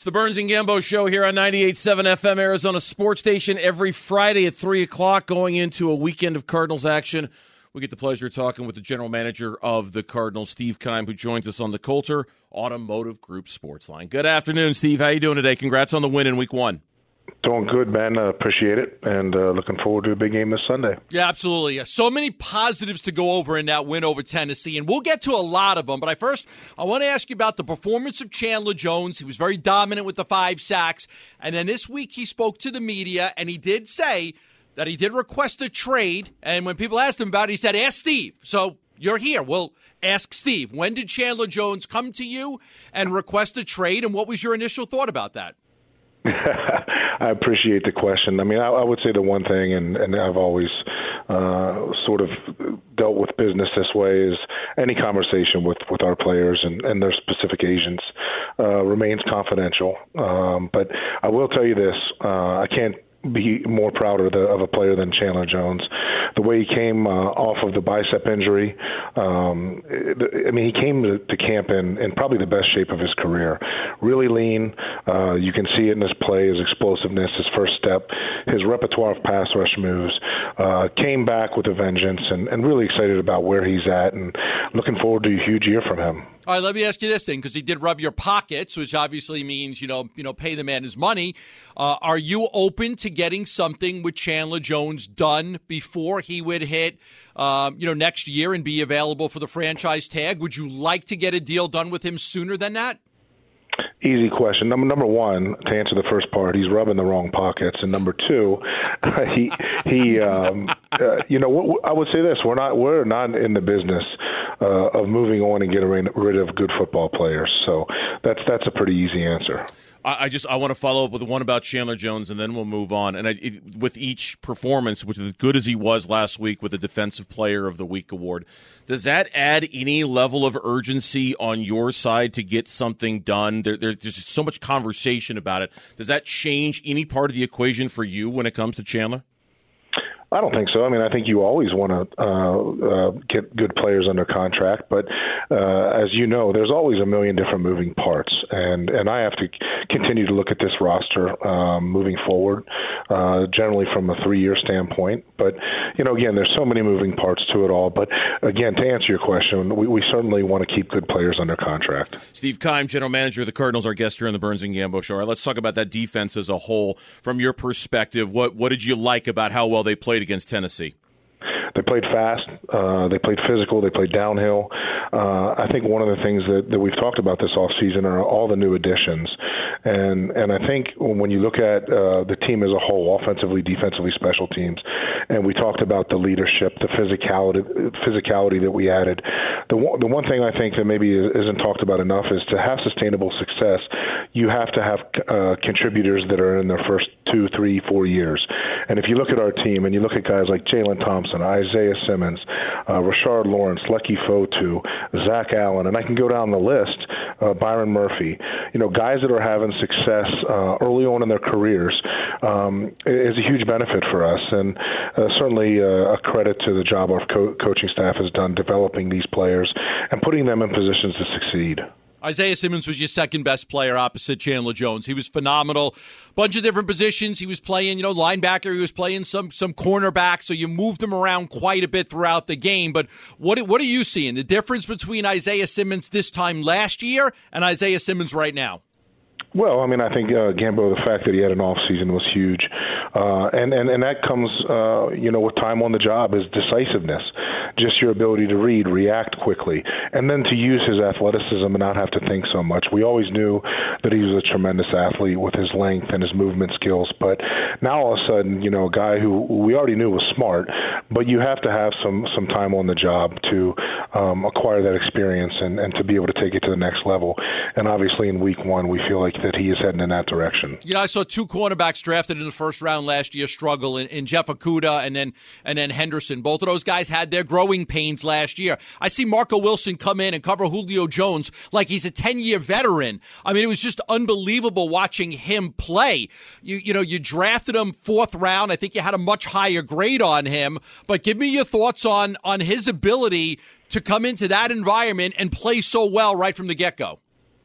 It's the Burns and Gambo show here on 98.7 FM Arizona Sports Station every Friday at 3 o'clock going into a weekend of Cardinals action. We get the pleasure of talking with the general manager of the Cardinals, Steve Keim, who joins us on the Coulter Automotive Group Sports Line. Good afternoon, Steve. How are you doing today? Congrats on the win in week one. Doing good, man. Uh, appreciate it, and uh, looking forward to a big game this Sunday. Yeah, absolutely. So many positives to go over in that win over Tennessee, and we'll get to a lot of them. But I first, I want to ask you about the performance of Chandler Jones. He was very dominant with the five sacks, and then this week he spoke to the media, and he did say that he did request a trade. And when people asked him about it, he said, "Ask Steve." So you're here. Well, ask Steve. When did Chandler Jones come to you and request a trade, and what was your initial thought about that? I appreciate the question. I mean, I, I would say the one thing, and, and I've always uh, sort of dealt with business this way, is any conversation with, with our players and, and their specific agents uh, remains confidential. Um, but I will tell you this: uh, I can't be more proud of, the, of a player than Chandler Jones. The way he came uh, off of the bicep injury, um, I mean, he came to, to camp in, in probably the best shape of his career. Really lean. Uh, you can see it in his play, his explosiveness, his first step, his repertoire of pass rush moves. Uh, came back with a vengeance, and, and really excited about where he's at, and looking forward to a huge year from him. All right, let me ask you this thing because he did rub your pockets, which obviously means you know you know pay the man his money. Uh, are you open to getting something with Chandler Jones done before he would hit um, you know next year and be available for the franchise tag? Would you like to get a deal done with him sooner than that? Easy question. Number number one, to answer the first part, he's rubbing the wrong pockets, and number two, he he, um, uh, you know, I would say this: we're not we're not in the business uh, of moving on and getting rid of good football players. So that's that's a pretty easy answer. I, just I want to follow up with one about Chandler Jones, and then we'll move on. And I, it, with each performance, which as good as he was last week with the Defensive Player of the Week award, does that add any level of urgency on your side to get something done? There, there's just so much conversation about it. Does that change any part of the equation for you when it comes to Chandler? I don't think so. I mean, I think you always want to uh, uh, get good players under contract, but uh, as you know, there's always a million different moving parts, and and I have to continue to look at this roster um, moving forward, uh, generally from a three-year standpoint. But you know, again, there's so many moving parts to it all. But again, to answer your question, we, we certainly want to keep good players under contract. Steve Keim, general manager of the Cardinals, our guest here on the Burns and Gambo show. All right, let's talk about that defense as a whole from your perspective. What what did you like about how well they played? Played against Tennessee? They played fast. Uh, they played physical. They played downhill. Uh, I think one of the things that, that we've talked about this offseason are all the new additions, and and I think when you look at uh, the team as a whole, offensively, defensively, special teams, and we talked about the leadership, the physicality, physicality that we added. The one, the one thing I think that maybe isn't talked about enough is to have sustainable success, you have to have uh, contributors that are in their first two, three, four years. And if you look at our team and you look at guys like Jalen Thompson, Isaiah Simmons, uh, Rashard Lawrence, Leki Fotu, Zach Allen, and I can go down the list, uh, Byron Murphy, you know, guys that are having success uh, early on in their careers um, is a huge benefit for us, and uh, certainly uh, a credit to the job our co- coaching staff has done developing these players and putting them in positions to succeed. Isaiah Simmons was your second best player opposite Chandler Jones. He was phenomenal. Bunch of different positions. He was playing, you know, linebacker. He was playing some some cornerback. So you moved him around quite a bit throughout the game. But what what are you seeing? The difference between Isaiah Simmons this time last year and Isaiah Simmons right now? Well, I mean, I think uh, Gambo, the fact that he had an off season was huge, uh, and and and that comes, uh, you know, with time on the job is decisiveness just your ability to read, react quickly, and then to use his athleticism and not have to think so much. We always knew that he was a tremendous athlete with his length and his movement skills, but now all of a sudden, you know, a guy who we already knew was smart, but you have to have some some time on the job to um, acquire that experience and, and to be able to take it to the next level. And obviously, in week one, we feel like that he is heading in that direction. You know, I saw two cornerbacks drafted in the first round last year struggle in, in Jeff Okudah and then and then Henderson. Both of those guys had their growth growing pains last year. I see Marco Wilson come in and cover Julio Jones like he's a 10 year veteran. I mean, it was just unbelievable watching him play. You, you know, you drafted him fourth round. I think you had a much higher grade on him, but give me your thoughts on, on his ability to come into that environment and play so well right from the get go.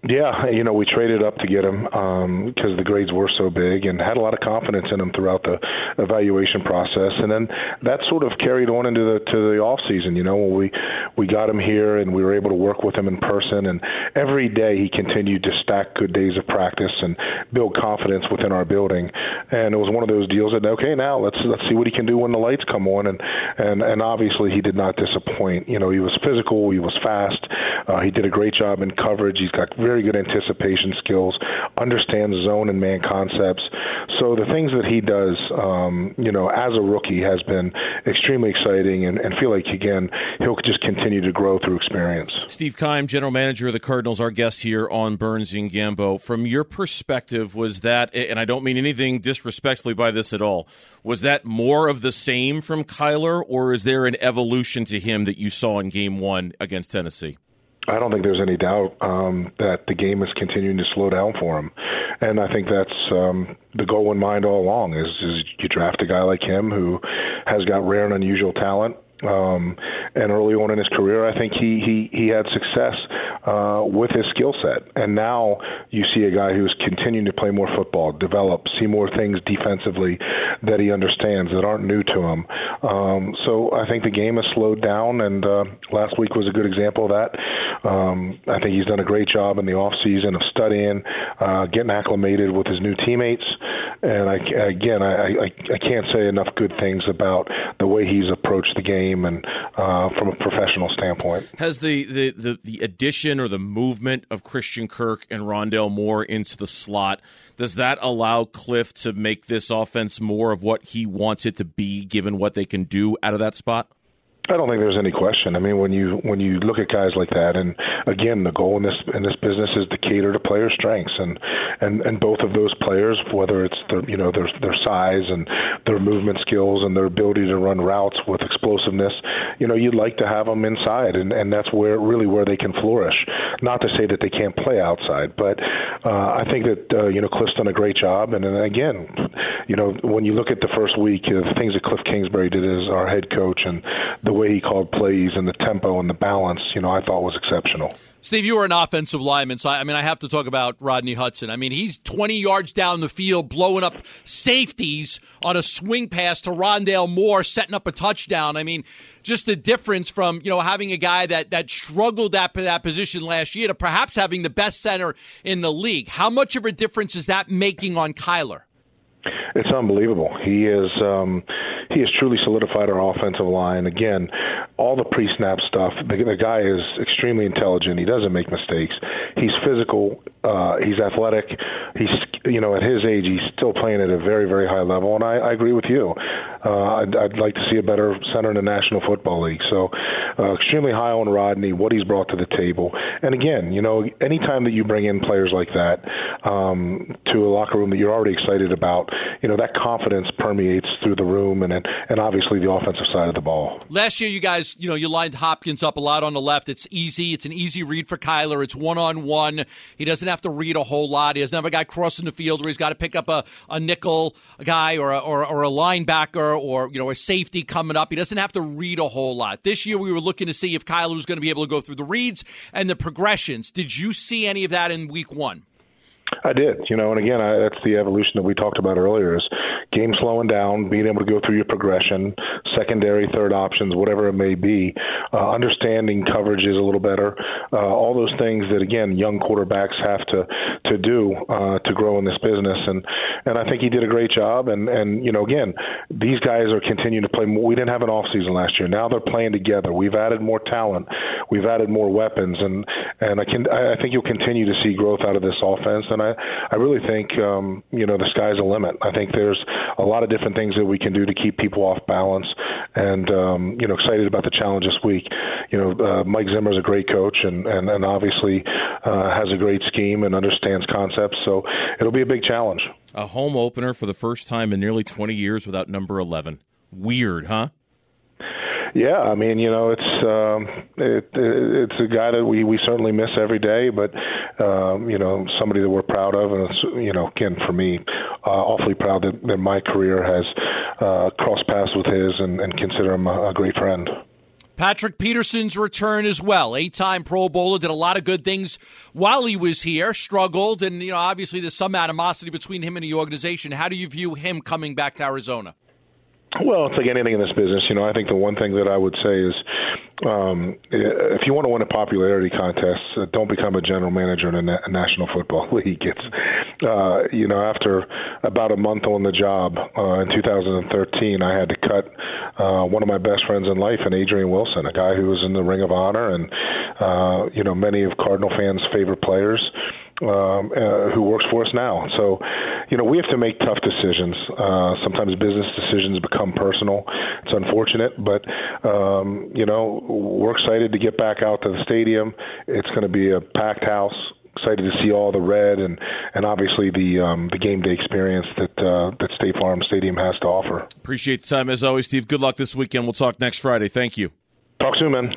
Yeah, you know, we traded up to get him because um, the grades were so big and had a lot of confidence in him throughout the evaluation process. And then that sort of carried on into the to the off season. You know, when we we got him here and we were able to work with him in person, and every day he continued to stack good days of practice and build confidence within our building. And it was one of those deals that okay, now let's let's see what he can do when the lights come on. And and and obviously he did not disappoint. You know, he was physical, he was fast, uh, he did a great job in coverage. He's got very good anticipation skills, understands zone and man concepts. So the things that he does, um, you know, as a rookie has been extremely exciting, and, and feel like again he'll just continue to grow through experience. Steve Keim, general manager of the Cardinals, our guest here on Burns and Gambo. From your perspective, was that, and I don't mean anything disrespectfully by this at all, was that more of the same from Kyler, or is there an evolution to him that you saw in Game One against Tennessee? I don't think there's any doubt um, that the game is continuing to slow down for him, and I think that's um, the goal in mind all along. Is, is you draft a guy like him who has got rare and unusual talent, um, and early on in his career, I think he he he had success uh, with his skill set. And now you see a guy who's continuing to play more football, develop, see more things defensively that he understands that aren't new to him. Um, so I think the game has slowed down, and uh, last week was a good example of that. Um, I think he's done a great job in the off season of studying, uh, getting acclimated with his new teammates. And I, again, I, I, I can't say enough good things about the way he's approached the game and uh, from a professional standpoint. Has the, the, the, the addition or the movement of Christian Kirk and Rondale Moore into the slot does that allow Cliff to make this offense more of what he wants it to be, given what they can do out of that spot? I don't think there's any question. I mean, when you when you look at guys like that, and again, the goal in this in this business is to cater to player strengths, and and and both of those players, whether it's their you know their their size and their movement skills and their ability to run routes with explosiveness, you know, you'd like to have them inside, and and that's where really where they can flourish. Not to say that they can't play outside, but uh, I think that uh, you know Cliff's done a great job, and then again, you know, when you look at the first week, uh, the things that Cliff Kingsbury did as our head coach and the way he called plays and the tempo and the balance, you know, I thought was exceptional. Steve, you were an offensive lineman, so I, I mean, I have to talk about Rodney Hudson. I mean, he's 20 yards down the field, blowing up safeties on a swing pass to Rondale Moore, setting up a touchdown. I mean, just the difference from you know having a guy that that struggled at that position last year to perhaps having the best center in the league. How much of a difference is that making on Kyler? It's unbelievable. He is. Um, he has truly solidified our offensive line. Again, all the pre-snap stuff. The, the guy is extremely intelligent. He doesn't make mistakes. He's physical. Uh, he's athletic. He's you know at his age he's still playing at a very very high level. And I, I agree with you. Uh, I'd, I'd like to see a better center in the National Football League. So uh, extremely high on Rodney, what he's brought to the table. And again, you know, anytime that you bring in players like that um, to a locker room that you're already excited about, you know that confidence permeates through the room and and obviously the offensive side of the ball. Last year, you guys, you know, you lined Hopkins up a lot on the left. It's easy. It's an easy read for Kyler. It's one on one. He doesn't have to read a whole lot. He doesn't have a guy crossing the field where he's got to pick up a, a nickel guy or a, or, or a linebacker or you know a safety coming up. He doesn't have to read a whole lot. This year, we were looking to see if Kyler was going to be able to go through the reads and the progressions. Did you see any of that in Week One? I did, you know, and again, I, that's the evolution that we talked about earlier: is game slowing down, being able to go through your progression, secondary, third options, whatever it may be, uh, understanding coverages a little better, uh, all those things that again young quarterbacks have to to do uh, to grow in this business, and and I think he did a great job, and and you know, again, these guys are continuing to play. More. We didn't have an off season last year. Now they're playing together. We've added more talent, we've added more weapons, and and I can I think you'll continue to see growth out of this offense and I, I really think um, you know the sky's the limit. I think there's a lot of different things that we can do to keep people off balance, and um, you know excited about the challenge this week. You know uh, Mike is a great coach, and and, and obviously uh, has a great scheme and understands concepts. So it'll be a big challenge. A home opener for the first time in nearly 20 years without number 11. Weird, huh? Yeah, I mean, you know, it's um, it, it's a guy that we we certainly miss every day, but um, you know, somebody that we're proud of, and it's you know, again for me, uh, awfully proud that, that my career has uh, crossed paths with his, and, and consider him a, a great friend. Patrick Peterson's return as well. Eight time Pro Bowler, did a lot of good things while he was here, struggled, and you know, obviously there's some animosity between him and the organization. How do you view him coming back to Arizona? Well, it's like anything in this business. You know, I think the one thing that I would say is um, if you want to win a popularity contest, uh, don't become a general manager in a, na- National Football League. It's, uh, you know, after about a month on the job uh, in 2013, I had to cut uh, one of my best friends in life, and Adrian Wilson, a guy who was in the Ring of Honor and, uh, you know, many of Cardinal fans' favorite players um, uh, who works for us now. So, you know, we have to make tough decisions. Uh, sometimes business decisions become personal. It's unfortunate, but um, you know, we're excited to get back out to the stadium. It's going to be a packed house. Excited to see all the red and and obviously the um, the game day experience that uh, that State Farm Stadium has to offer. Appreciate the time as always, Steve. Good luck this weekend. We'll talk next Friday. Thank you. Talk soon, man.